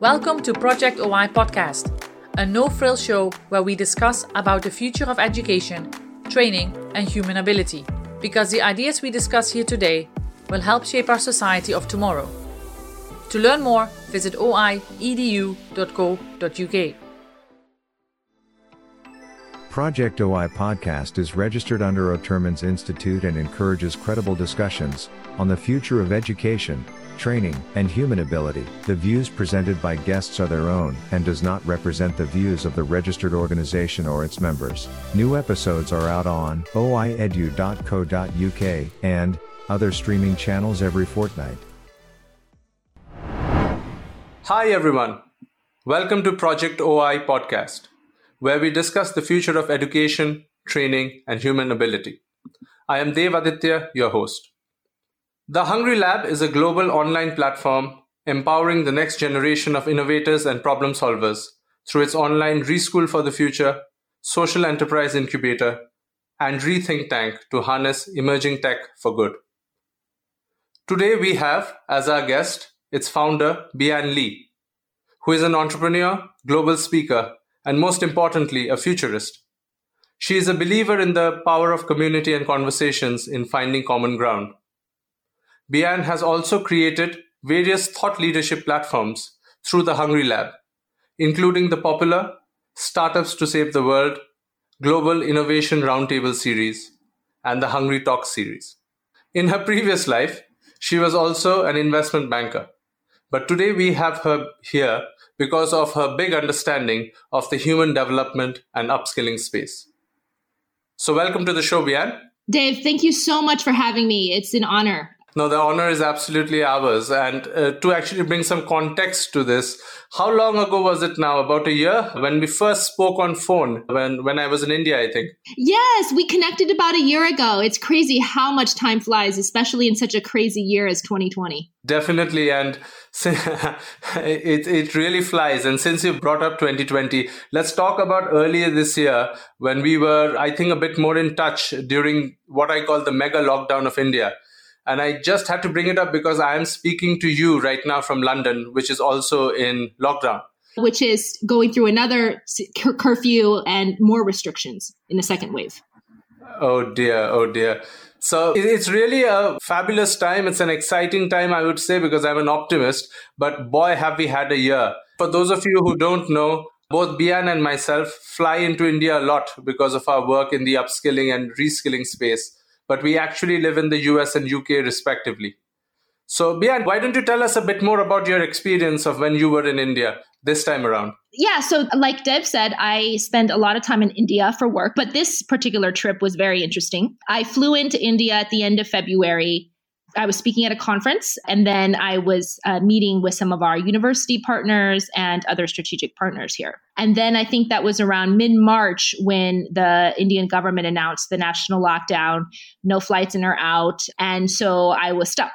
Welcome to Project OI podcast, a no-frill show where we discuss about the future of education, training, and human ability, because the ideas we discuss here today will help shape our society of tomorrow. To learn more, visit oiedu.co.uk. Project OI podcast is registered under Otermans Institute and encourages credible discussions on the future of education, training, and human ability. The views presented by guests are their own and does not represent the views of the registered organization or its members. New episodes are out on oiedu.co.uk and other streaming channels every fortnight. Hi everyone. Welcome to Project OI podcast where we discuss the future of education, training, and human ability. I am Dev Aditya, your host. The Hungry Lab is a global online platform empowering the next generation of innovators and problem solvers through its online Reschool for the Future, social enterprise incubator, and Rethink Tank to harness emerging tech for good. Today we have as our guest its founder, Bian Lee, who is an entrepreneur, global speaker, and most importantly, a futurist. She is a believer in the power of community and conversations in finding common ground. Bian has also created various thought leadership platforms through the Hungry Lab, including the popular Startups to Save the World, Global Innovation Roundtable series, and the Hungry Talk series. In her previous life, she was also an investment banker. But today we have her here because of her big understanding of the human development and upskilling space. So, welcome to the show, Bian. Dev, thank you so much for having me. It's an honor. No, the honor is absolutely ours. And uh, to actually bring some context to this, how long ago was it now? About a year when we first spoke on phone when, when I was in India, I think. Yes, we connected about a year ago. It's crazy how much time flies, especially in such a crazy year as 2020. Definitely. And it, it really flies. And since you brought up 2020, let's talk about earlier this year when we were, I think, a bit more in touch during what I call the mega lockdown of India. And I just had to bring it up because I am speaking to you right now from London, which is also in lockdown. Which is going through another cur- curfew and more restrictions in the second wave. Oh dear, oh dear. So it's really a fabulous time. It's an exciting time, I would say, because I'm an optimist. But boy, have we had a year. For those of you who don't know, both Bian and myself fly into India a lot because of our work in the upskilling and reskilling space but we actually live in the US and UK respectively. So, Bian, why don't you tell us a bit more about your experience of when you were in India this time around? Yeah, so like Dev said, I spent a lot of time in India for work, but this particular trip was very interesting. I flew into India at the end of February I was speaking at a conference, and then I was uh, meeting with some of our university partners and other strategic partners here. And then I think that was around mid March when the Indian government announced the national lockdown, no flights in or out. And so I was stuck.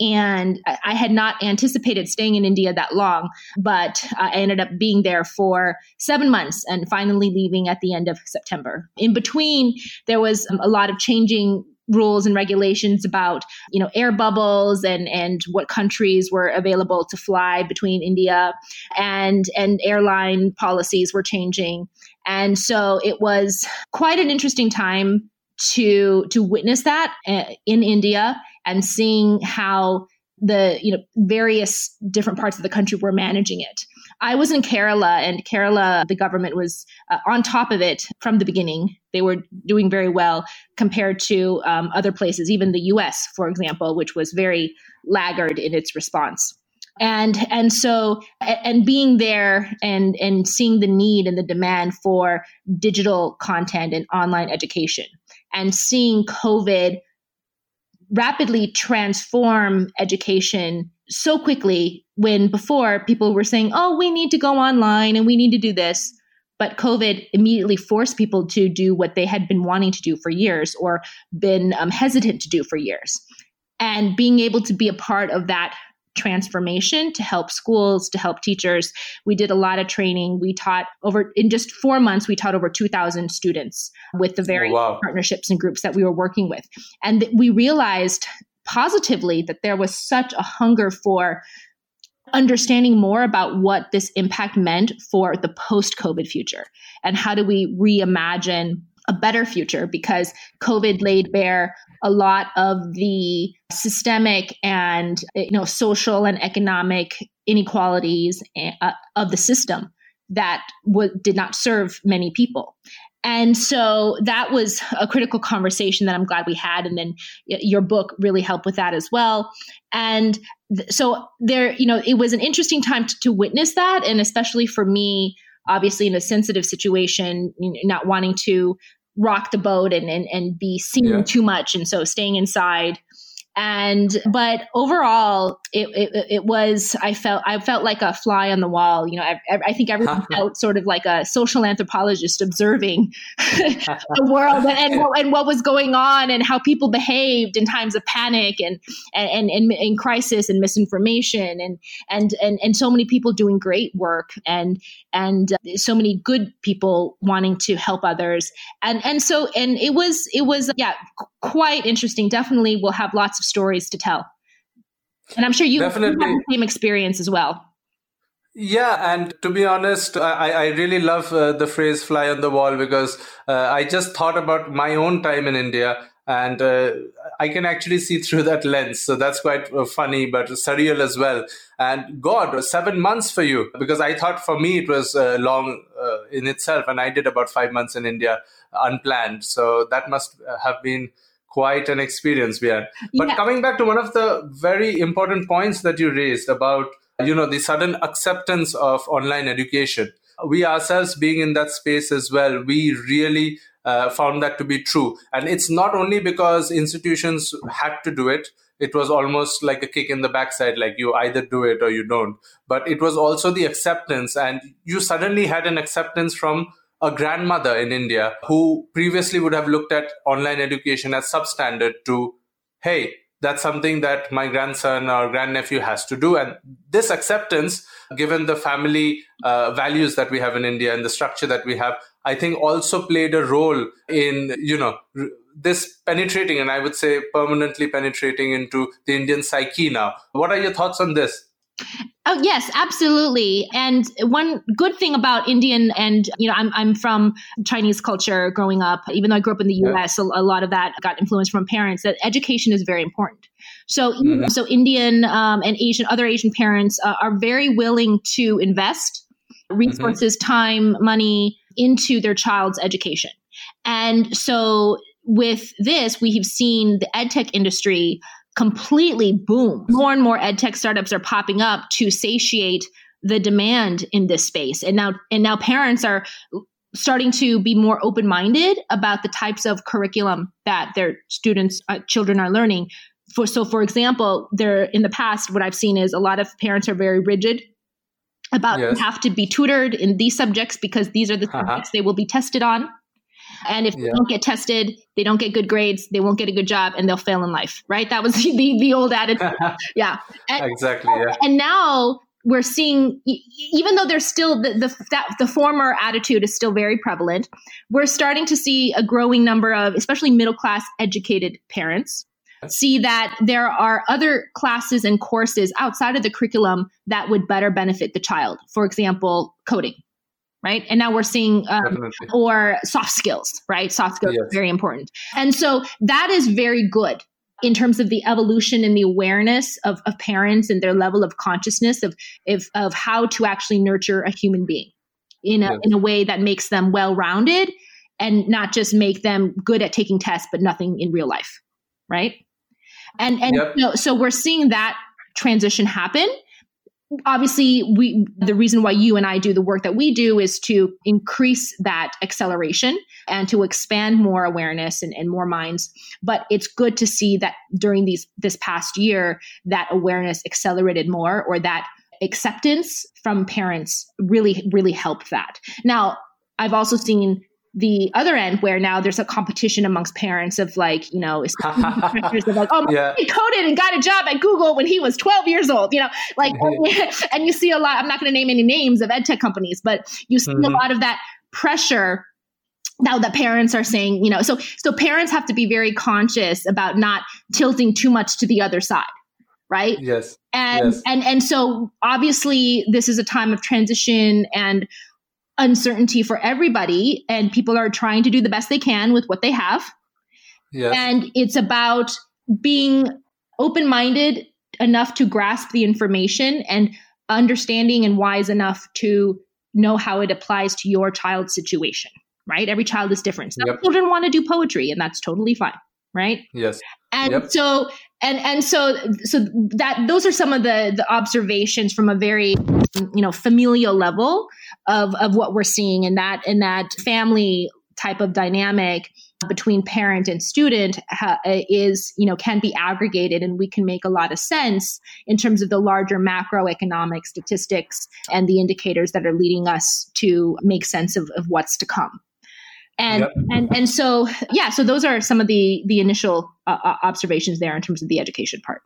And I had not anticipated staying in India that long, but I ended up being there for seven months and finally leaving at the end of September. In between, there was a lot of changing rules and regulations about you know air bubbles and and what countries were available to fly between India and and airline policies were changing. And so it was quite an interesting time to to witness that uh, in India and seeing how the you know various different parts of the country were managing it I was in Kerala, and Kerala, the government was uh, on top of it from the beginning. They were doing very well compared to um, other places, even the US, for example, which was very laggard in its response. And and so and being there and and seeing the need and the demand for digital content and online education and seeing COVID rapidly transform education so quickly when before people were saying, oh, we need to go online and we need to do this. But COVID immediately forced people to do what they had been wanting to do for years or been um, hesitant to do for years. And being able to be a part of that transformation to help schools, to help teachers. We did a lot of training. We taught over, in just four months, we taught over 2,000 students with the various oh, wow. partnerships and groups that we were working with. And we realized positively that there was such a hunger for understanding more about what this impact meant for the post COVID future and how do we reimagine a better future because COVID laid bare a lot of the systemic and you know social and economic inequalities eh, uh, of the system that w- did not serve many people. And so that was a critical conversation that I'm glad we had. And then your book really helped with that as well. And th- so there, you know, it was an interesting time to, to witness that. And especially for me, obviously in a sensitive situation, you know, not wanting to rock the boat and, and, and be seen yeah. too much. And so staying inside and but overall it, it, it was i felt i felt like a fly on the wall you know i, I think everyone felt sort of like a social anthropologist observing the world and, and, and what was going on and how people behaved in times of panic and and and, in crisis and misinformation and and and and so many people doing great work and and uh, so many good people wanting to help others. And and so and it was it was yeah quite interesting definitely we'll have lots of stories to tell. And I'm sure you, Definitely. have the same experience as well. Yeah, and to be honest, I, I really love uh, the phrase fly on the wall because uh, I just thought about my own time in India and uh, I can actually see through that lens. So that's quite uh, funny, but surreal as well. And God, seven months for you because I thought for me it was uh, long uh, in itself, and I did about five months in India unplanned. So that must have been quite an experience we had. But yeah. coming back to one of the very important points that you raised about, you know, the sudden acceptance of online education. We ourselves being in that space as well, we really uh, found that to be true. And it's not only because institutions had to do it, it was almost like a kick in the backside, like you either do it or you don't. But it was also the acceptance, and you suddenly had an acceptance from a grandmother in India who previously would have looked at online education as substandard to, hey, that's something that my grandson or grandnephew has to do. And this acceptance, given the family uh, values that we have in India and the structure that we have, I think also played a role in, you know, this penetrating and I would say permanently penetrating into the Indian psyche now. What are your thoughts on this? Oh yes, absolutely. And one good thing about Indian and you know I'm I'm from Chinese culture growing up. Even though I grew up in the U.S., yeah. a, a, lot of that got influence from parents. That education is very important. So mm-hmm. so Indian um, and Asian other Asian parents uh, are very willing to invest resources, mm-hmm. time, money into their child's education. And so with this, we have seen the edtech industry completely boom. More and more ed tech startups are popping up to satiate the demand in this space. And now and now parents are starting to be more open-minded about the types of curriculum that their students uh, children are learning. For so for example, there in the past what I've seen is a lot of parents are very rigid about yes. have to be tutored in these subjects because these are the uh-huh. subjects they will be tested on. And if yeah. they don't get tested, they don't get good grades, they won't get a good job, and they'll fail in life. Right? That was the the old attitude. yeah. And, exactly. Yeah. And now we're seeing, even though there's still the the, that, the former attitude is still very prevalent, we're starting to see a growing number of, especially middle class educated parents, see that there are other classes and courses outside of the curriculum that would better benefit the child. For example, coding right? And now we're seeing, um, or soft skills, right? Soft skills yes. very important. And so that is very good in terms of the evolution and the awareness of, of parents and their level of consciousness of, of, of how to actually nurture a human being in a, yes. in a way that makes them well rounded and not just make them good at taking tests, but nothing in real life, right? And and yep. you know, so we're seeing that transition happen obviously we the reason why you and I do the work that we do is to increase that acceleration and to expand more awareness and, and more minds. But it's good to see that during these this past year that awareness accelerated more or that acceptance from parents really really helped that. Now I've also seen the other end where now there's a competition amongst parents of like, you know, of like, oh, yeah. he coded and got a job at Google when he was 12 years old, you know, like, mm-hmm. and you see a lot, I'm not going to name any names of ed tech companies, but you see mm-hmm. a lot of that pressure now that parents are saying, you know, so, so parents have to be very conscious about not tilting too much to the other side right? Yes. And yes. and and so obviously this is a time of transition and uncertainty for everybody and people are trying to do the best they can with what they have. Yes. And it's about being open-minded enough to grasp the information and understanding and wise enough to know how it applies to your child's situation, right? Every child is different. Some Yep. children want to do poetry and that's totally fine, right? yes. and Yep. so and and so so that those are some of the the observations from a very you know familial level of of what we're seeing in that in that family type of dynamic between parent and student ha, eh, is you know can be aggregated and we can make a lot of sense in terms of the larger macroeconomic statistics and the indicators that are leading us to make sense of, of what's to come and Yep. and and so yeah so those are some of the the initial uh, uh, observations there in terms of the education part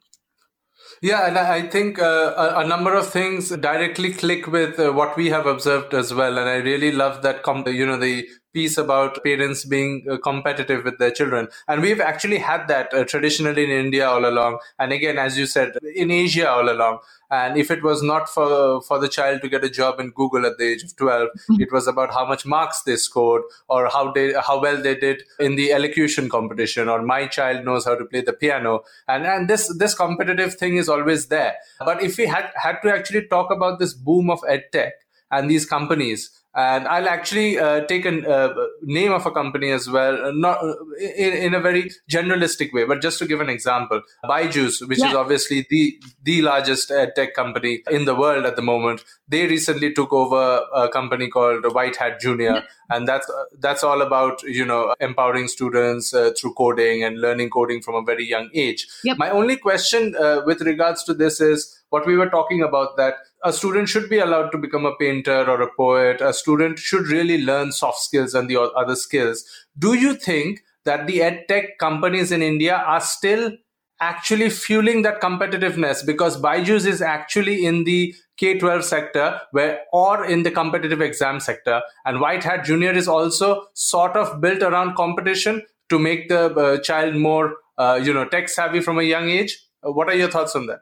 Yeah, and I I think uh, a, a number of things directly click with uh, what we have observed as well. And I really love that, com- you know, the piece about parents being uh, competitive with their children. And we've actually had that uh, traditionally in India all along. And again, as you said, in Asia all along. And if it was not for for the child to get a job in Google at the age of 12, it was about how much marks they scored or how they how well they did in the elocution competition or my child knows how to play the piano. And and this this competitive thing is always there. But if we had had to actually talk about this boom of edtech and these companies, and I'll actually uh, take a uh, name of a company as well, uh, not uh, in, in a very generalistic way, but just to give an example, Byju's, which is obviously the the largest tech company in the world at the moment, they recently took over a company called White Hat Junior, and that's uh, that's all about you know empowering students uh, through coding and learning coding from a very young age. Yep. My only question uh, with regards to this is what we were talking about that a student should be allowed to become a painter or a poet. A student should really learn soft skills and the other skills. Do you think that the edtech companies in India are still actually fueling that competitiveness because Byju's is actually in the K-12 sector where or in the competitive exam sector and White Hat Junior is also sort of built around competition to make the uh, child more uh, you know tech savvy from a young age. Uh, what are your thoughts on that?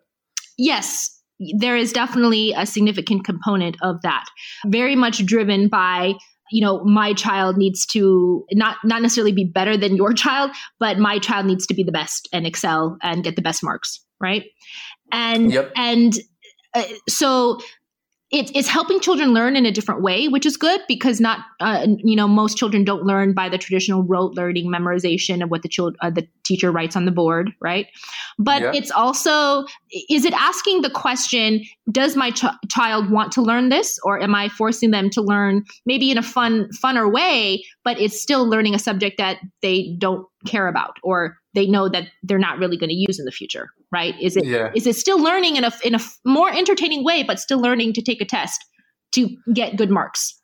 Yes there is definitely a significant component of that very much driven by you know my child needs to not not necessarily be better than your child but my child needs to be the best and excel and get the best marks right and Yep. and uh, so it, it's helping children learn in a different way, which is good because not, uh, you know, most children don't learn by the traditional rote learning memorization of what the child, uh, the teacher writes on the board, right? But Yeah. it's also, is it asking the question, does my ch- child want to learn this, or am I forcing them to learn maybe in a fun, funner way, but it's still learning a subject that they don't care about or they know that they're not really going to use in the future, right? Is it Yeah. is it still learning in a in a more entertaining way, but still learning to take a test to get good marks,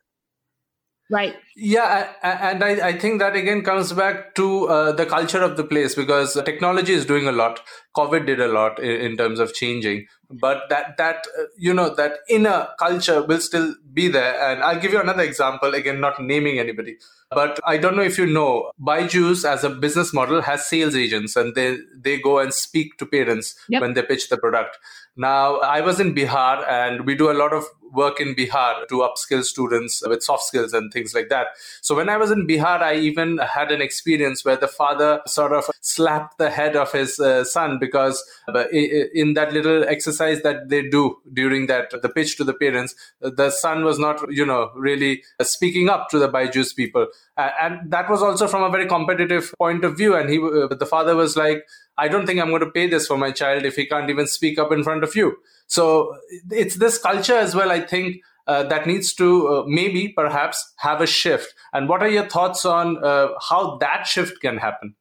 right? Yeah, and I, I think that again comes back to uh, the culture of the place because technology is doing a lot. COVID did a lot in, in terms of changing, but that that uh, you know that inner culture will still be there. And I'll give you another example. Again, not naming anybody, but I don't know if you know, Byju's as a business model has sales agents, and they they go and speak to parents Yep. when they pitch the product. Now, I was in Bihar, and we do a lot of work in Bihar to upskill students with soft skills and things like that. So when I was in Bihar, I even had an experience where the father sort of slapped the head of his uh, son because uh, in that little exercise that they do during that the pitch to the parents, the son was not you know really speaking up to the Byju's people, and that was also from a very competitive point of view. And he, uh, the father was like, I don't think I'm going to pay this for my child if he can't even speak up in front of you. So it's this culture as well, I think, uh, that needs to uh, maybe perhaps have a shift. And what are your thoughts on uh, how that shift can happen?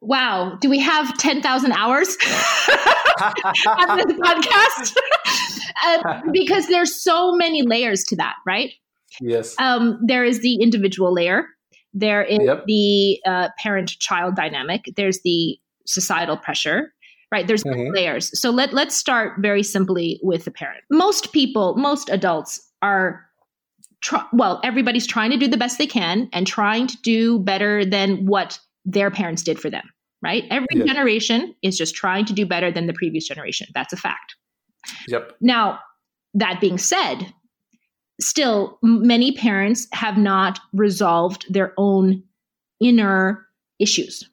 Wow, do we have ten thousand hours on this podcast? uh, because there's so many layers to that, right? Yes. Um, there is the individual layer. There is Yep. the uh, parent-child dynamic. There's the societal pressure. Right. There's Mhm. layers. So let let's start very simply with the parent. Most people, most adults are try, well, everybody's trying to do the best they can and trying to do better than what their parents did for them, right? Every Yeah. generation is just trying to do better than the previous generation. That's a fact. Yep. Now, that being said, still many parents have not resolved their own inner issues,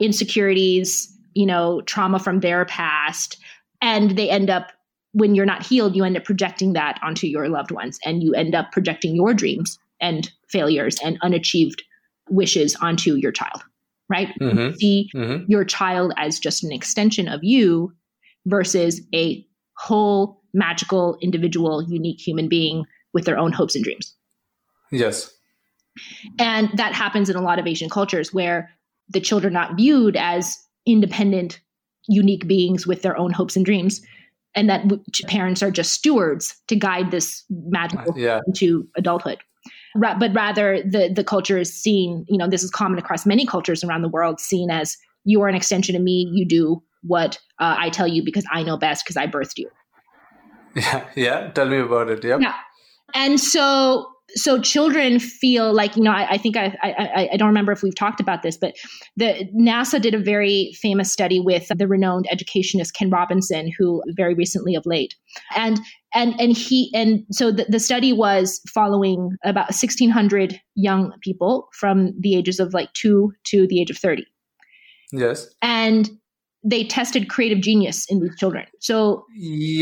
insecurities, you know, trauma from their past, and they end up when you're not healed, you end up projecting that onto your loved ones and you end up projecting your dreams and failures and unachieved wishes onto your child, right? Mhm. See hmm your child as just an extension of you versus a whole magical individual unique human being with their own hopes and dreams Yes. and that happens in a lot of asian cultures where the children are not viewed as independent unique beings with their own hopes and dreams and that parents are just stewards to guide this magical Yeah. into adulthood Ra- but rather the the culture is seen you know this is common across many cultures around the world seen as you are an extension of me you do what uh, i tell you because i know best because i birthed you Yeah. Yeah. Tell me about it. Yep. Yeah. and so so children feel like you know i, I think I, I I- i don't remember if we've talked about this but the nasa did a very famous study with the renowned educationist ken robinson who very recently of late and and and he and so the, the study was following about 1600 young people from the ages of like 2 to the age of 30 Yes. and they tested creative genius in these children so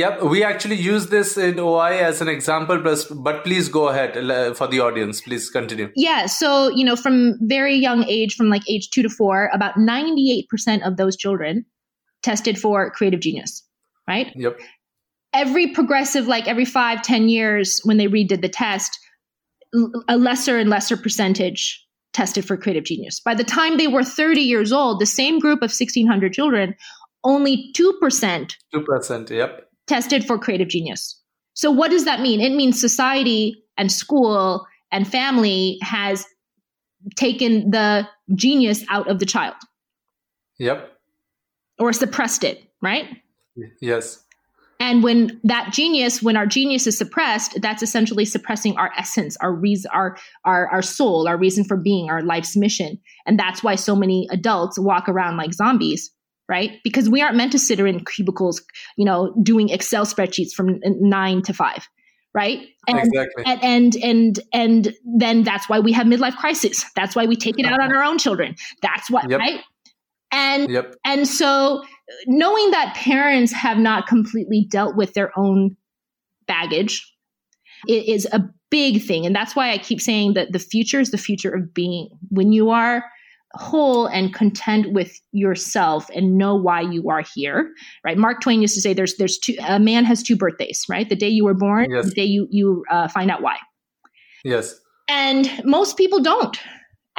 Yep. We actually use this in OI as an example, but, please go ahead uh, for the audience. Please continue. Yeah. So, you know, from very young age, from like age two to four, about 98% of those children tested for creative genius, right? Yep. Every progressive, like every five, ten years, when they redid the test, a lesser and lesser percentage tested for creative genius. By the time they were 30 years old, the same group of 1,600 children, only 2% 2%. Yep. tested for creative genius. So what does that mean? It means society and school and family has taken the genius out of the child Yep. or suppressed it, right? Yes. And when that genius, when our genius is suppressed, that's essentially suppressing our essence, our reason, our, our our soul, our reason for being, our life's mission. And that's why so many adults walk around like zombies, right? Because we aren't meant to sit in cubicles, you know, doing Excel spreadsheets from nine to five, right? And, exactly. and and and and then that's why we have midlife crisis. That's why we take it out uh-huh. on our own children. That's what, Yep. right? And Yep. and so knowing that parents have not completely dealt with their own baggage is a big thing. And that's why I keep saying that the future is the future of being. When you are whole and content with yourself and know why you are here, right? Mark Twain used to say there's there's two a man has two birthdays, right? The day you were born, Yes. the day you you uh, find out why. Yes. And most people don't.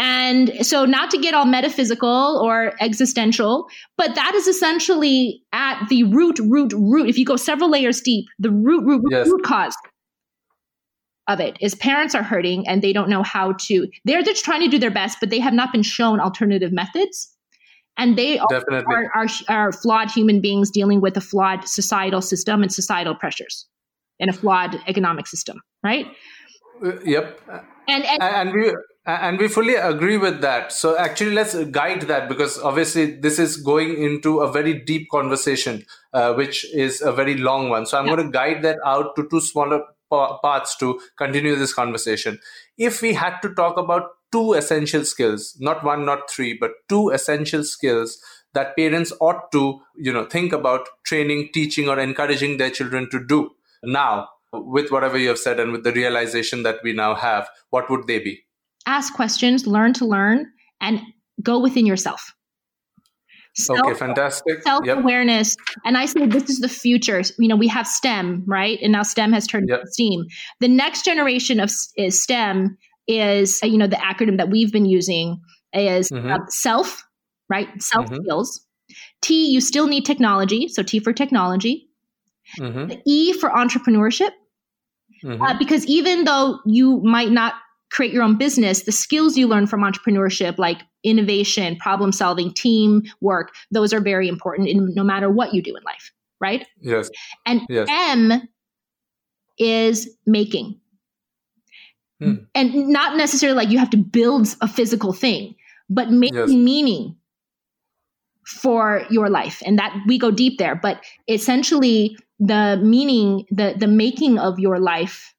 And so, not to get all metaphysical or existential, but that is essentially at the root, root, root. If you go several layers deep, the root, root, root, Yes. root cause of it is parents are hurting and they don't know how to. They're just trying to do their best, but they have not been shown alternative methods. And they are, are, are flawed human beings dealing with a flawed societal system and societal pressures and a flawed economic system, right? Uh, Yep. And, and and we and we fully agree with that. So actually let's guide that because obviously this is going into a very deep conversation uh, which is a very long one. So i'm Yeah. going to guide that out to two smaller pa- parts to continue this conversation. If we had to talk about two essential skills not one not three but two essential skills that parents ought to you know think about training teaching or encouraging their children to do now with whatever you have said and with the realization that we now have what would they be ask questions, learn to learn, and go within yourself. Okay, fantastic. Self Yep. awareness. And I say this is the future. You know, we have STEM, right? And now STEM has turned Yep. into STEAM. The next generation of is STEM is, you know, the acronym that we've been using is Mhm. uh, self, right? Self Mhm. skills. T, you still need technology. So T for technology. Mhm, The E for entrepreneurship. mhm. Uh, because even though you might not create your own business, the skills you learn from entrepreneurship, like innovation, problem solving, team work, those are very important in no matter what you do in life, right? yes. And Yes. M is making. Hmm. And not necessarily like you have to build a physical thing, but making Yes. meaning for your life and that we go deep there but essentially the meaning the the making of your life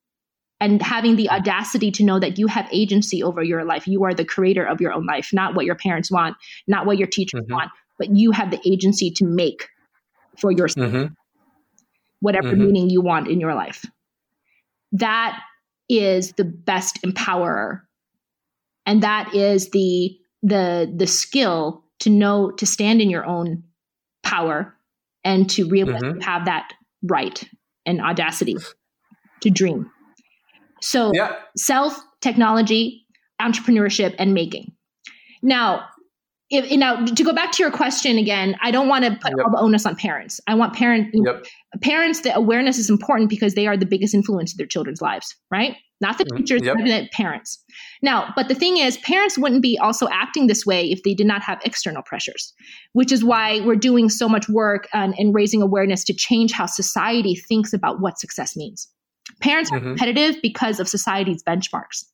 and having the audacity to know that you have agency over your life you are the creator of your own life not what your parents want not what your teachers mm-hmm. want but you have the agency to make for yourself mm-hmm. whatever mm-hmm. meaning you want in your life that is the best empowerer and that is the the the skill to know to stand in your own power and to realize mm-hmm. you have that right and audacity to dream. So yeah. self, technology, entrepreneurship, and making. Now, if, now to go back to your question again, I don't want to put yep. all the onus on parents. I want parent yep. parents. The awareness is important because they are the biggest influence in their children's lives, right? Not the mm-hmm. teachers, yep. the parents. Now, but the thing is, parents wouldn't be also acting this way if they did not have external pressures, which is why we're doing so much work and, and raising awareness to change how society thinks about what success means. Parents mm-hmm. are competitive because of society's benchmarks.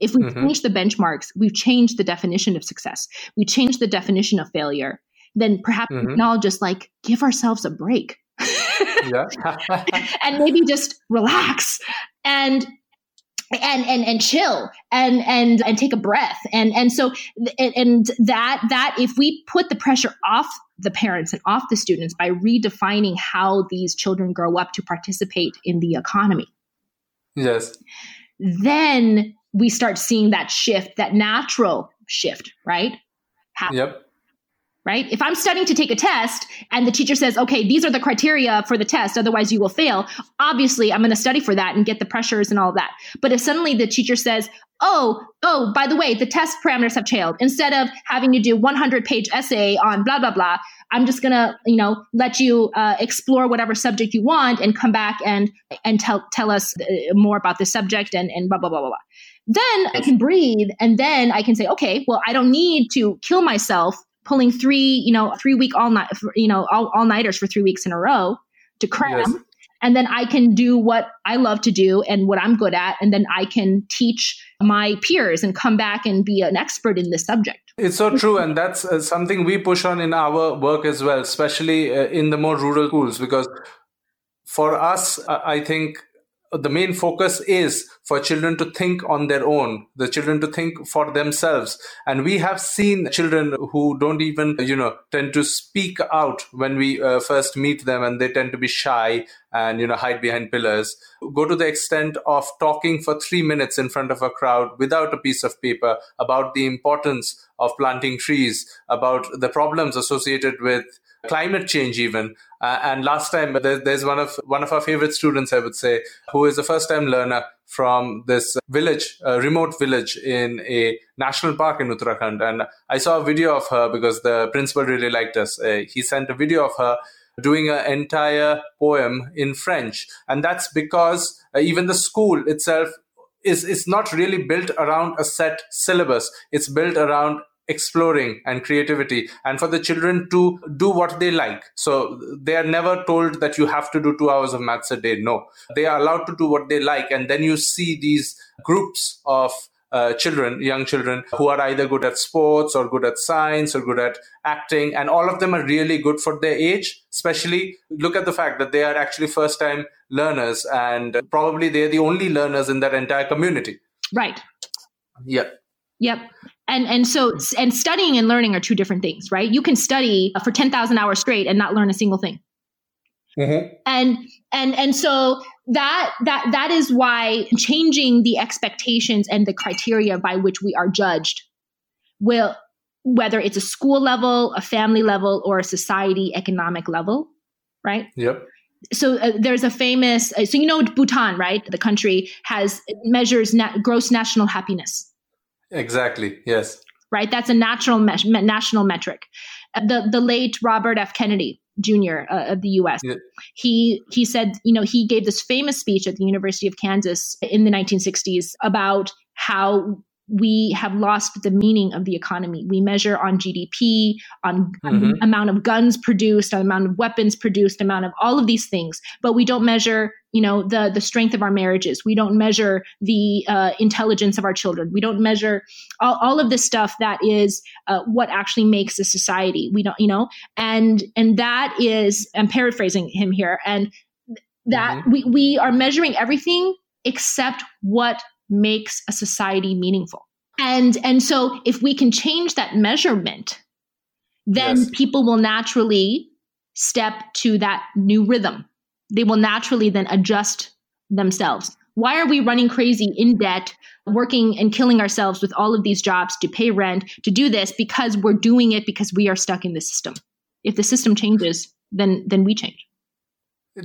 If we mm-hmm. change the benchmarks, we've changed the definition of success. We changed the definition of failure. Then perhaps mm-hmm. we can all just like give ourselves a break. and maybe just relax and and and and chill and and and take a breath and and so and, and that that if we put the pressure off the parents and off the students by redefining how these children grow up to participate in the economy yes then we start seeing that shift, that natural shift, right? Happen. Yep. Right? If I'm studying to take a test and the teacher says, okay, these are the criteria for the test, otherwise you will fail, obviously I'm going to study for that and get the pressures and all that. But if suddenly the teacher says, oh, oh, by the way, the test parameters have changed. Instead of having to do 100 page essay on blah, blah, blah, I'm just gonna, you know, let you uh, explore whatever subject you want and come back and and tell tell us uh, more about the subject and and blah blah blah blah blah. Then I can breathe and then I can say, okay, well, I don't need to kill myself pulling three, you know, three week all night, you know, all, all nighters for three weeks in a row to cram. Yes. And then I can do what I love to do and what I'm good at. And then I can teach my peers and come back and be an expert in this subject. It's so true. And that's uh, something we push on in our work as well, especially uh, in the more rural schools, because for us, I think the main focus is for children to think on their own the children to think for themselves. And we have seen children who don't even you know tend to speak out when we uh, first meet them and they tend to be shy and you know hide behind pillars. Go to the extent of talking for 3 minutes in front of a crowd without a piece of paper about the importance of planting trees about the problems associated with climate change even. Uh, and last time there, there's one of one of our favorite students i would say who is a first time learner from this village a remote village in a national park in uttarakhand. And i saw a video of her because the principal really liked us. Uh, he sent a video of her doing an entire poem in french. And that's because uh, even the school itself is is not really built around a set syllabus. It's built around exploring and creativity and for the children to do what they like so they are never told that you have to do 2 hours of maths a day no they are allowed to do what they like and then you see these groups of uh, children, young children who are either good at sports or good at science or good at acting, and all of them are really good for their age. Especially look at the fact that they are actually first time learners and probably they're the only learners in that entire community. Right. Yeah. Yep and and so and studying and learning are two different things right? You can study for 10,000 hours straight and not learn a single thing. Mm-hmm. and and and so that that that is why changing the expectations and the criteria by which we are judged will whether it's a school level a family level or a society economic level right? Yep. So uh, there's a famous uh, so you know bhutan right? The country has measures na- gross national happiness Exactly. Yes. Right. That's a natural me- national metric. Uh, the the late Robert F. Kennedy Jr. Uh, of the U.S. Yeah. He he said, you know, he gave this famous speech at the University of Kansas in the 1960s about how we have lost the meaning of the economy. We measure on GDP, on, mm-hmm. amount of guns produced, on amount of weapons produced, amount of all of these things, but we don't measure, you know, the the strength of our marriages. We don't measure the uh, intelligence of our children. We don't measure all, all of this stuff that is uh, what actually makes a society. We don't, you know, and and that is, I'm paraphrasing him here, and that mm-hmm. we we are measuring everything except what makes a society meaningful. And and so if we can change that measurement, then yes. people will naturally step to that new rhythm. They will naturally then adjust themselves. Why are we running crazy in debt, working and killing ourselves with all of these jobs to pay rent, to do this because we're doing it because we are stuck in the system. If the system changes, then then we change.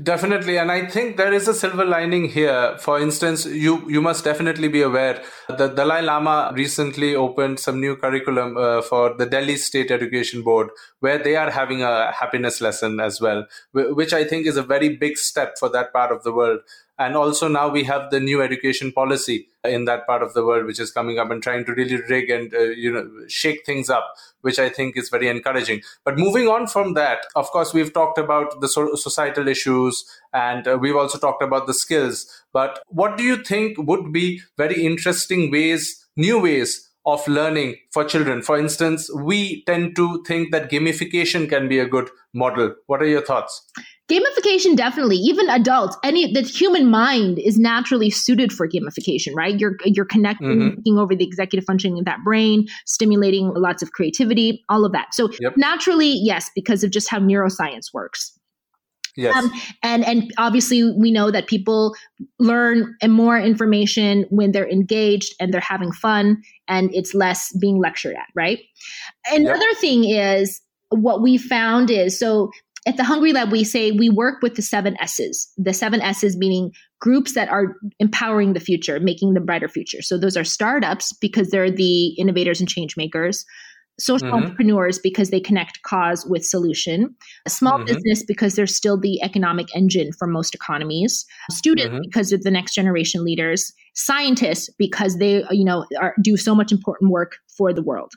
Definitely, and I think there is a silver lining here. For instance, you you must definitely be aware that the Dalai Lama recently opened some new curriculum uh, for the Delhi State Education Board, where they are having a happiness lesson as well, which I think is a very big step for that part of the world and also now we have the new education policy in that part of the world which is coming up and trying to really rig and uh, you know shake things up which i think is very encouraging. But moving on from that of course we've talked about the societal issues and uh, we've also talked about the skills. But what do you think would be very interesting ways new ways of learning for children? For instance we tend to think that gamification can be a good model. What are your thoughts Gamification definitely, even adults, any the human mind is naturally suited for gamification, right? You're you're connecting, mm-hmm. over the executive functioning of that brain, stimulating lots of creativity, all of that. So yep. naturally, yes, because of just how neuroscience works. Yes. Um, and and obviously we know that people learn more information when they're engaged and they're having fun and it's less being lectured at, right? Another yep. thing is what we found is so at the Hungry Lab, we say we work with the seven S's. The seven S's meaning groups that are empowering the future, making the brighter future. So those are startups because they're the innovators and change makers, social mm-hmm. entrepreneurs because they connect cause with solution, a small mm-hmm. business because they're still the economic engine for most economies, students mm-hmm. because they're the next generation leaders, scientists because they you know are, do so much important work for the world.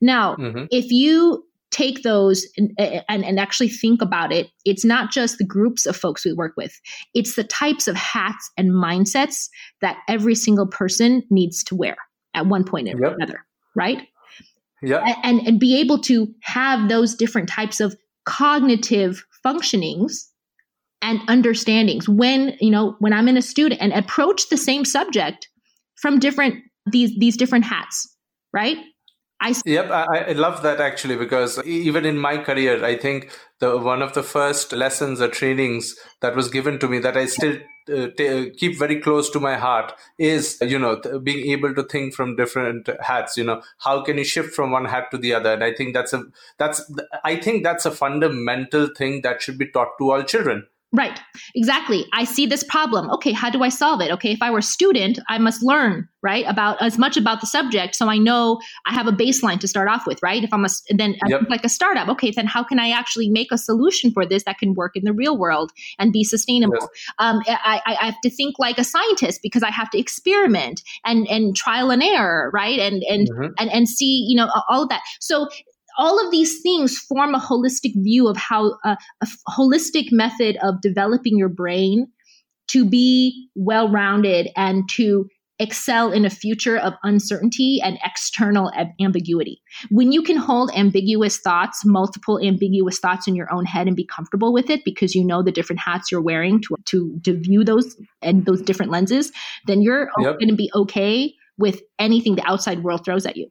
Now, mm-hmm. if you take those and, and, and, actually think about it, it's not just the groups of folks we work with, it's the types of hats and mindsets that every single person needs to wear at one point or yep. another, right? Yeah. And, and be able to have those different types of cognitive functionings and understandings when, you know, when I'm in a student and approach the same subject from different these these different hats, right? I yep, I, I, love that actually because even in my career, I think the one of the first lessons or trainings that was given to me that I still uh, t- keep very close to my heart is you know th- being able to think from different hats. You know, how can you shift from one hat to the other? And I think that's a that's I think that's a fundamental thing that should be taught to all children Right. Exactly. I see this problem. Okay, how do I solve it? Okay, if I were a student, I must learn, right, about as much about the subject so I know I have a baseline to start off with, right? If I'm a then yep. like a startup, okay, then how can I actually make a solution for this that can work in the real world and be sustainable? Yes. Um, I, I have to think like a scientist because I have to experiment and and trial and error, right? And and mm-hmm. and and see, you know, all of that. So all of these things form a holistic view of how uh, a holistic method of developing your brain to be well rounded and to excel in a future of uncertainty and external ab- ambiguity. When you can hold ambiguous thoughts, multiple ambiguous thoughts in your own head and be comfortable with it because you know the different hats you're wearing to, to, to view those and those different lenses, then you're yep. going to be okay with anything the outside world throws at you.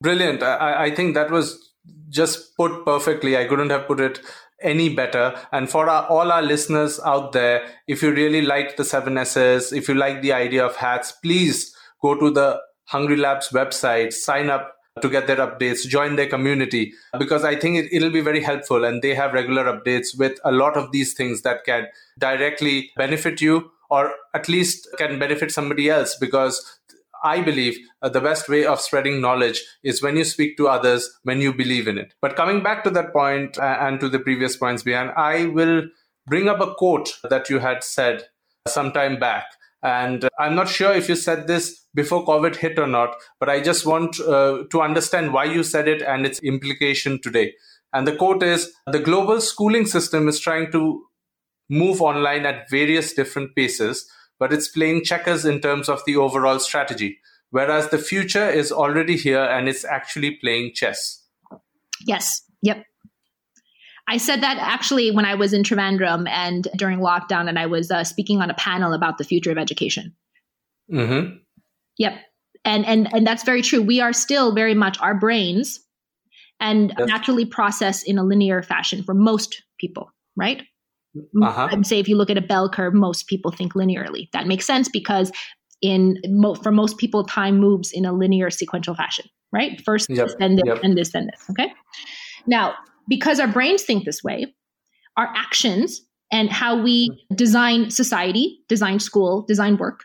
Brilliant. I, I think that was just put perfectly. I couldn't have put it any better. And for our, all our listeners out there, if you really like the seven S's, if you like the idea of hats, please go to the Hungry Labs website, sign up to get their updates, join their community, because I think it, it'll be very helpful. And they have regular updates with a lot of these things that can directly benefit you or at least can benefit somebody else because I believe uh, the best way of spreading knowledge is when you speak to others, when you believe in it. But coming back to that point, uh, and to the previous points, Bian, I will bring up a quote that you had said some time back. And I'm not sure if you said this before COVID hit or not, but I just want uh, to understand why you said it and its implication today. And the quote is The global schooling system is trying to move online at various different paces, but it's playing checkers in terms of the overall strategy. Whereas the future is already here and it's actually playing chess. Yes. Yep. I said that actually when I was in Trivandrum and during lockdown, and I was uh, speaking on a panel about the future of education. Mm-hmm. Yep, and and and that's very true. We are still very much our brains, and yes. naturally process in a linear fashion for most people, right? Uh-huh. I'd say if you look at a bell curve, most people think linearly. That makes sense because in mo- for most people, time moves in a linear sequential fashion, right? First, yep. this, then this, yep. then this, then this. Okay. Now, because our brains think this way, our actions and how we design society, design school, design work,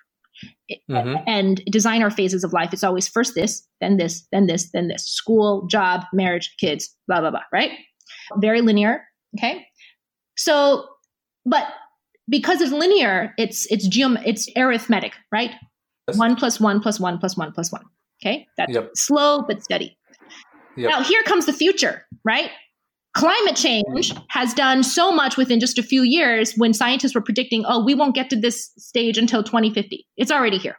mm-hmm. and design our phases of life, it's always first this, then this, then this, then this school, job, marriage, kids, blah, blah, blah, right? Very linear. Okay. So, but because it's linear, it's it's geom it's arithmetic, right? Yes. One plus one plus one plus one plus one. Okay, that's yep. slow but steady. Yep. Now here comes the future, right? Climate change has done so much within just a few years when scientists were predicting, oh, we won't get to this stage until 2050. It's already here.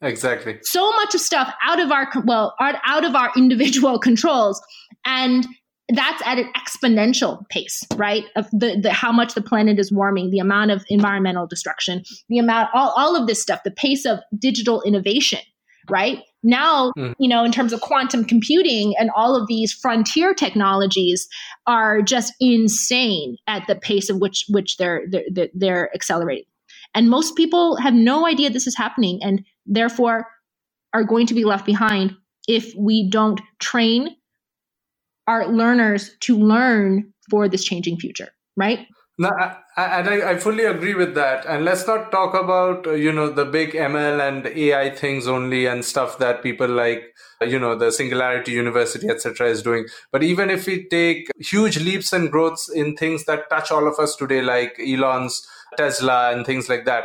Exactly. So much of stuff out of our well, out of our individual controls and that's at an exponential pace, right? Of the, the how much the planet is warming, the amount of environmental destruction, the amount all, all of this stuff, the pace of digital innovation, right? Now, mm. you know, in terms of quantum computing and all of these frontier technologies are just insane at the pace of which which they're they're, they're accelerating. And most people have no idea this is happening and therefore are going to be left behind if we don't train our learners to learn for this changing future, right? No, I, and I, I, fully agree with that. And let's not talk about uh, you know the big ML and AI things only and stuff that people like uh, you know the Singularity University etc. is doing. But even if we take huge leaps and growths in things that touch all of us today, like Elon's Tesla and things like that.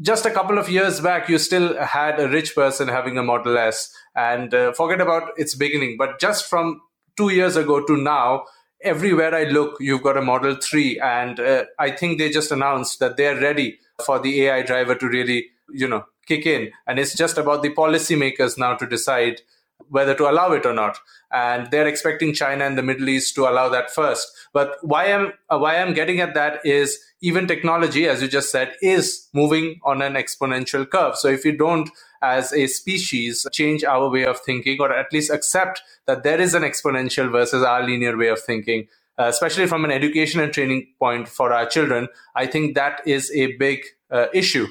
Just a couple of years back, you still had a rich person having a Model S, and uh, forget about its beginning. But just from two years ago to now, everywhere I look, you've got a Model 3. And uh, I think they just announced that they're ready for the AI driver to really, you know, kick in. And it's just about the policymakers now to decide whether to allow it or not. And they're expecting China and the Middle East to allow that first. But why I'm uh, why I'm getting at that is even technology, as you just said, is moving on an exponential curve. So if you don't, as a species, change our way of thinking, or at least accept that there is an exponential versus our linear way of thinking, uh, especially from an education and training point for our children, I think that is a big uh, issue.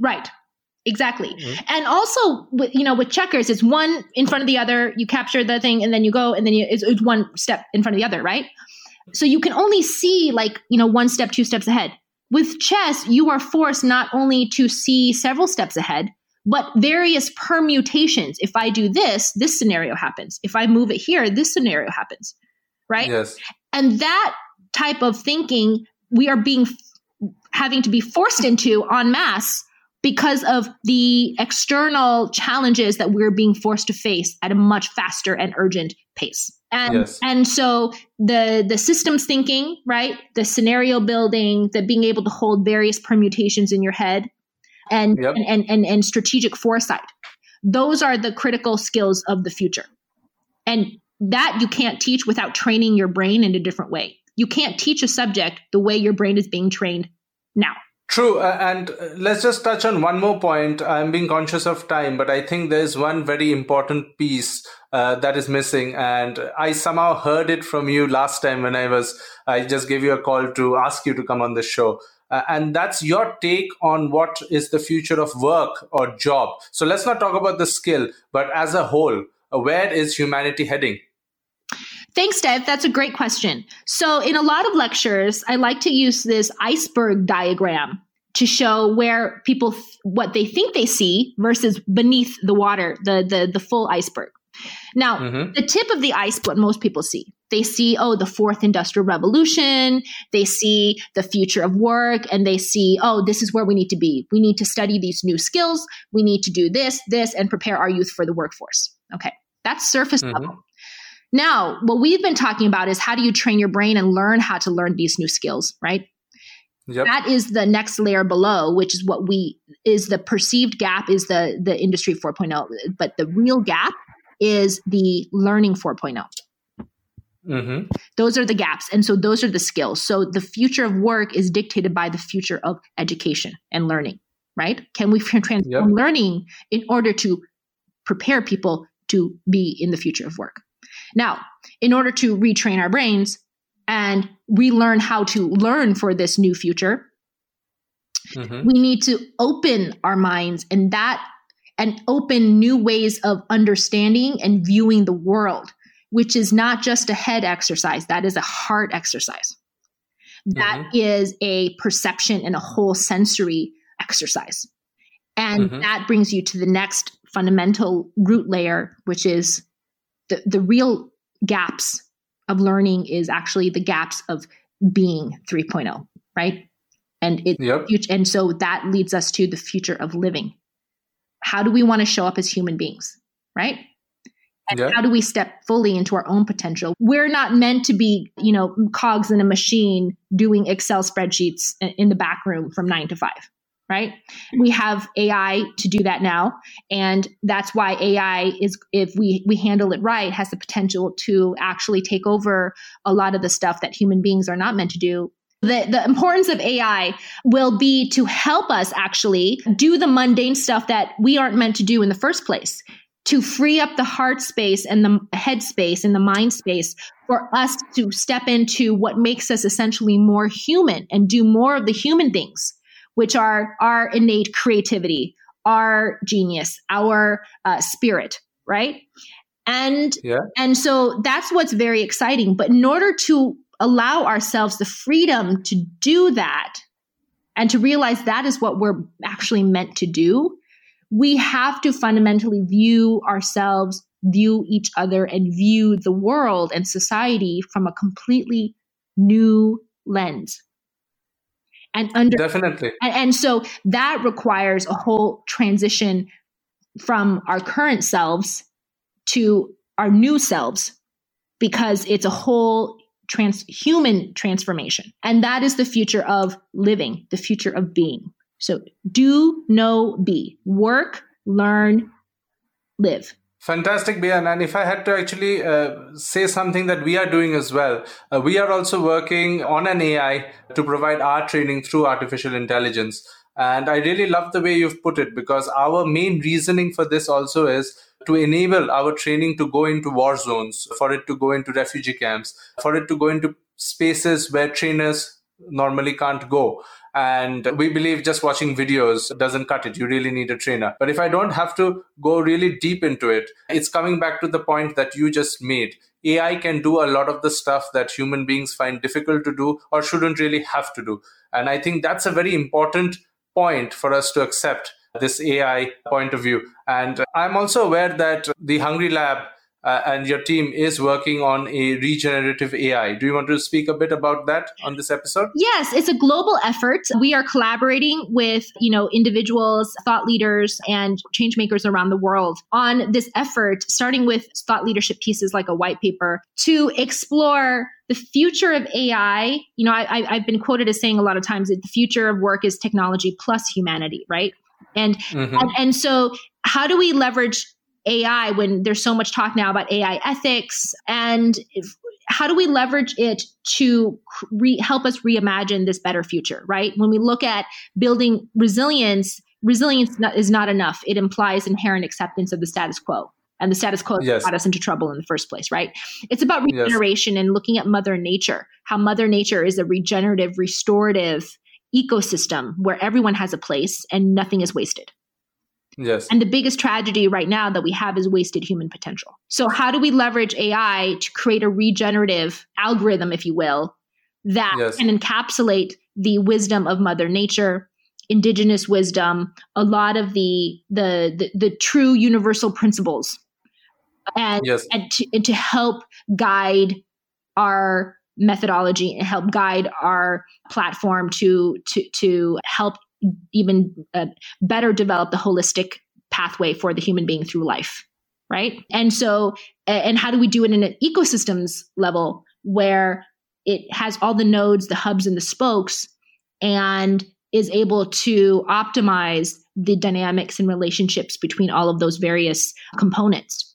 Right. Exactly. Mm-hmm. And also, with, you know, with checkers, it's one in front of the other. You capture the thing and then you go and then you, it's, it's one step in front of the other, right? So you can only see like, you know, one step, two steps ahead. With chess, you are forced not only to see several steps ahead, but various permutations. If I do this, this scenario happens. If I move it here, this scenario happens. Right? Yes. And that type of thinking we are being having to be forced into en masse because of the external challenges that we're being forced to face at a much faster and urgent pace. And yes. and so the the systems thinking, right? The scenario building, the being able to hold various permutations in your head and yep. and, and, and and strategic foresight. Those are the critical skills of the future. And that you can't teach without training your brain in a different way. You can't teach a subject the way your brain is being trained now. True. Uh, and uh, let's just touch on one more point. I'm being conscious of time, but I think there's one very important piece uh, that is missing. And I somehow heard it from you last time when I was, I just gave you a call to ask you to come on the show. Uh, and that's your take on what is the future of work or job. So let's not talk about the skill, but as a whole, uh, where is humanity heading? Thanks, Dev. That's a great question. So, in a lot of lectures, I like to use this iceberg diagram to show where people th- what they think they see versus beneath the water, the the the full iceberg. Now, mm-hmm. the tip of the ice, what most people see. They see, oh, the fourth industrial revolution. They see the future of work and they see, oh, this is where we need to be. We need to study these new skills. We need to do this, this, and prepare our youth for the workforce. Okay. That's surface mm-hmm. level. Now, what we've been talking about is how do you train your brain and learn how to learn these new skills, right? Yep. That is the next layer below, which is what we is the perceived gap is the the industry 4.0, but the real gap is the learning 4.0. Mm-hmm. Those are the gaps. And so those are the skills. So the future of work is dictated by the future of education and learning, right? Can we transform yep. learning in order to prepare people to be in the future of work? Now, in order to retrain our brains and relearn how to learn for this new future, mm-hmm. we need to open our minds and that and open new ways of understanding and viewing the world which is not just a head exercise, that is a heart exercise. That mm-hmm. is a perception and a whole sensory exercise. And mm-hmm. that brings you to the next fundamental root layer, which is the, the real gaps of learning is actually the gaps of being 3.0, right? And it yep. and so that leads us to the future of living. How do we want to show up as human beings, right? And yeah. how do we step fully into our own potential? We're not meant to be, you know, cogs in a machine doing Excel spreadsheets in the back room from nine to five, right? We have AI to do that now. And that's why AI is, if we, we handle it right, has the potential to actually take over a lot of the stuff that human beings are not meant to do the, the importance of AI will be to help us actually do the mundane stuff that we aren't meant to do in the first place to free up the heart space and the head space and the mind space for us to step into what makes us essentially more human and do more of the human things, which are our innate creativity, our genius, our uh, spirit, right? And yeah. and so that's what's very exciting. But in order to allow ourselves the freedom to do that and to realize that is what we're actually meant to do, we have to fundamentally view ourselves, view each other, and view the world and society from a completely new lens. And under definitely, and, and so that requires a whole transition from our current selves to our new selves because it's a whole trans human transformation. And that is the future of living the future of being so do, know, be. Work, learn, live. Fantastic, Bian. And if I had to actually uh, say something that we are doing as well, uh, we are also working on an AI to provide our training through artificial intelligence. And I really love the way you've put it because our main reasoning for this also is to enable our training to go into war zones, for it to go into refugee camps, for it to go into spaces where trainers normally can't go. And we believe just watching videos doesn't cut it. You really need a trainer. But if I don't have to go really deep into it, it's coming back to the point that you just made. AI can do a lot of the stuff that human beings find difficult to do or shouldn't really have to do. And I think that's a very important point for us to accept this AI point of view. And I'm also aware that the Hungry Lab uh, and your team is working on a regenerative AI. Do you want to speak a bit about that on this episode? Yes, it's a global effort. We are collaborating with, you know, individuals, thought leaders and change makers around the world on this effort, starting with thought leadership pieces like a white paper to explore the future of AI. You know, I, have been quoted as saying a lot of times that the future of work is technology plus humanity, right? And, mm-hmm. and and so how do we leverage AI when there's so much talk now about AI ethics and if, how do we leverage it to re- help us reimagine this better future right when we look at building resilience resilience is not enough it implies inherent acceptance of the status quo and the status quo yes. got us into trouble in the first place right it's about regeneration yes. and looking at mother nature how mother nature is a regenerative restorative ecosystem where everyone has a place and nothing is wasted Yes. And the biggest tragedy right now that we have is wasted human potential. So, how do we leverage AI to create a regenerative algorithm, if you will, that yes. can encapsulate the wisdom of Mother Nature, indigenous wisdom, a lot of the the the, the true universal principles, and yes. and, to, and to help guide our methodology and help guide our platform to to to help even uh, better develop the holistic pathway for the human being through life right and so and how do we do it in an ecosystems level where it has all the nodes the hubs and the spokes and is able to optimize the dynamics and relationships between all of those various components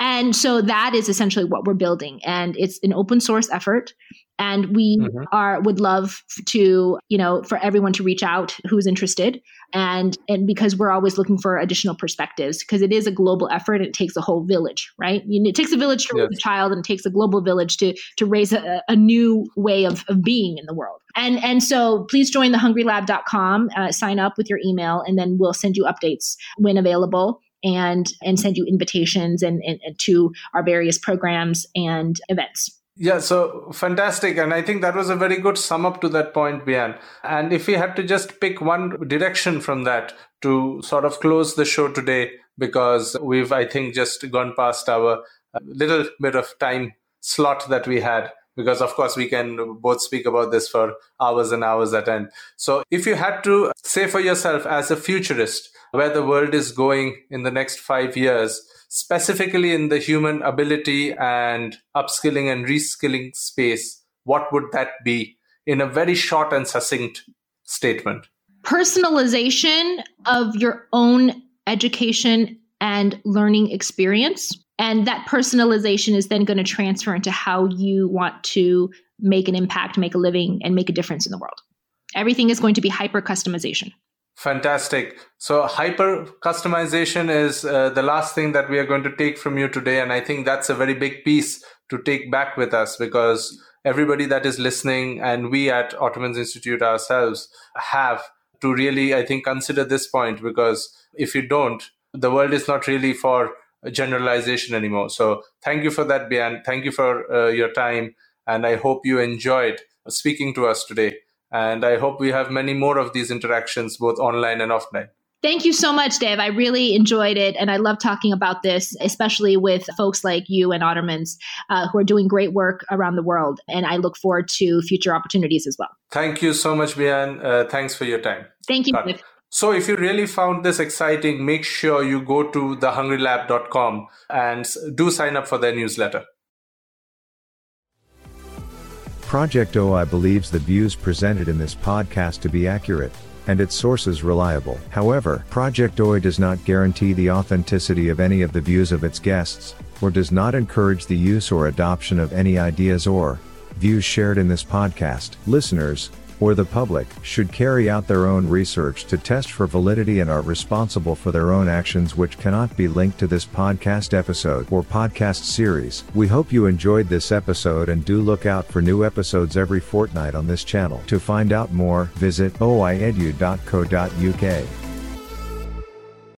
and so that is essentially what we're building. And it's an open source effort. And we mm-hmm. are would love to, you know, for everyone to reach out who's interested. And and because we're always looking for additional perspectives, because it is a global effort and it takes a whole village, right? It takes a village to raise a child and it takes a global village to to raise a, a new way of, of being in the world. And and so please join the hungrylab.com, uh, sign up with your email, and then we'll send you updates when available and and send you invitations and, and, and to our various programs and events. Yeah, so fantastic. And I think that was a very good sum up to that point, Bian. And if we had to just pick one direction from that to sort of close the show today, because we've, I think, just gone past our uh, little bit of time slot that we had because of course we can both speak about this for hours and hours at end so if you had to say for yourself as a futurist where the world is going in the next five years, specifically in the human ability and upskilling and reskilling space, what would that be in a very short and succinct statement? Personalization of your own education and learning experience. And that personalization is then going to transfer into how you want to make an impact, make a living, and make a difference in the world. Everything is going to be hyper customization. Fantastic. So, hyper customization is uh, the last thing that we are going to take from you today. And I think that's a very big piece to take back with us because everybody that is listening and we at Otermans Institute ourselves have to really, I think, consider this point because if you don't, the world is not really for generalization anymore. So, thank you for that, Bian. Thank you for uh, your time. And I hope you enjoyed speaking to us today. And I hope we have many more of these interactions, both online and offline. Thank you so much, Dave. I really enjoyed it. And I love talking about this, especially with folks like you and Otermans uh, who are doing great work around the world. And I look forward to future opportunities as well. Thank you so much, Bian. Uh, thanks for your time. Thank you. So, if you really found this exciting, make sure you go to thehungrylab.com and do sign up for their newsletter. Project OI believes the views presented in this podcast to be accurate, and its sources reliable. However, Project OI does not guarantee the authenticity of any of the views of its guests, or does not encourage the use or adoption of any ideas or views shared in this podcast. Listeners, or the public, should carry out their own research to test for validity and are responsible for their own actions which cannot be linked to this podcast episode or podcast series. We hope you enjoyed this episode and do look out for new episodes every fortnight on this channel. To find out more, visit oiedu.co.uk.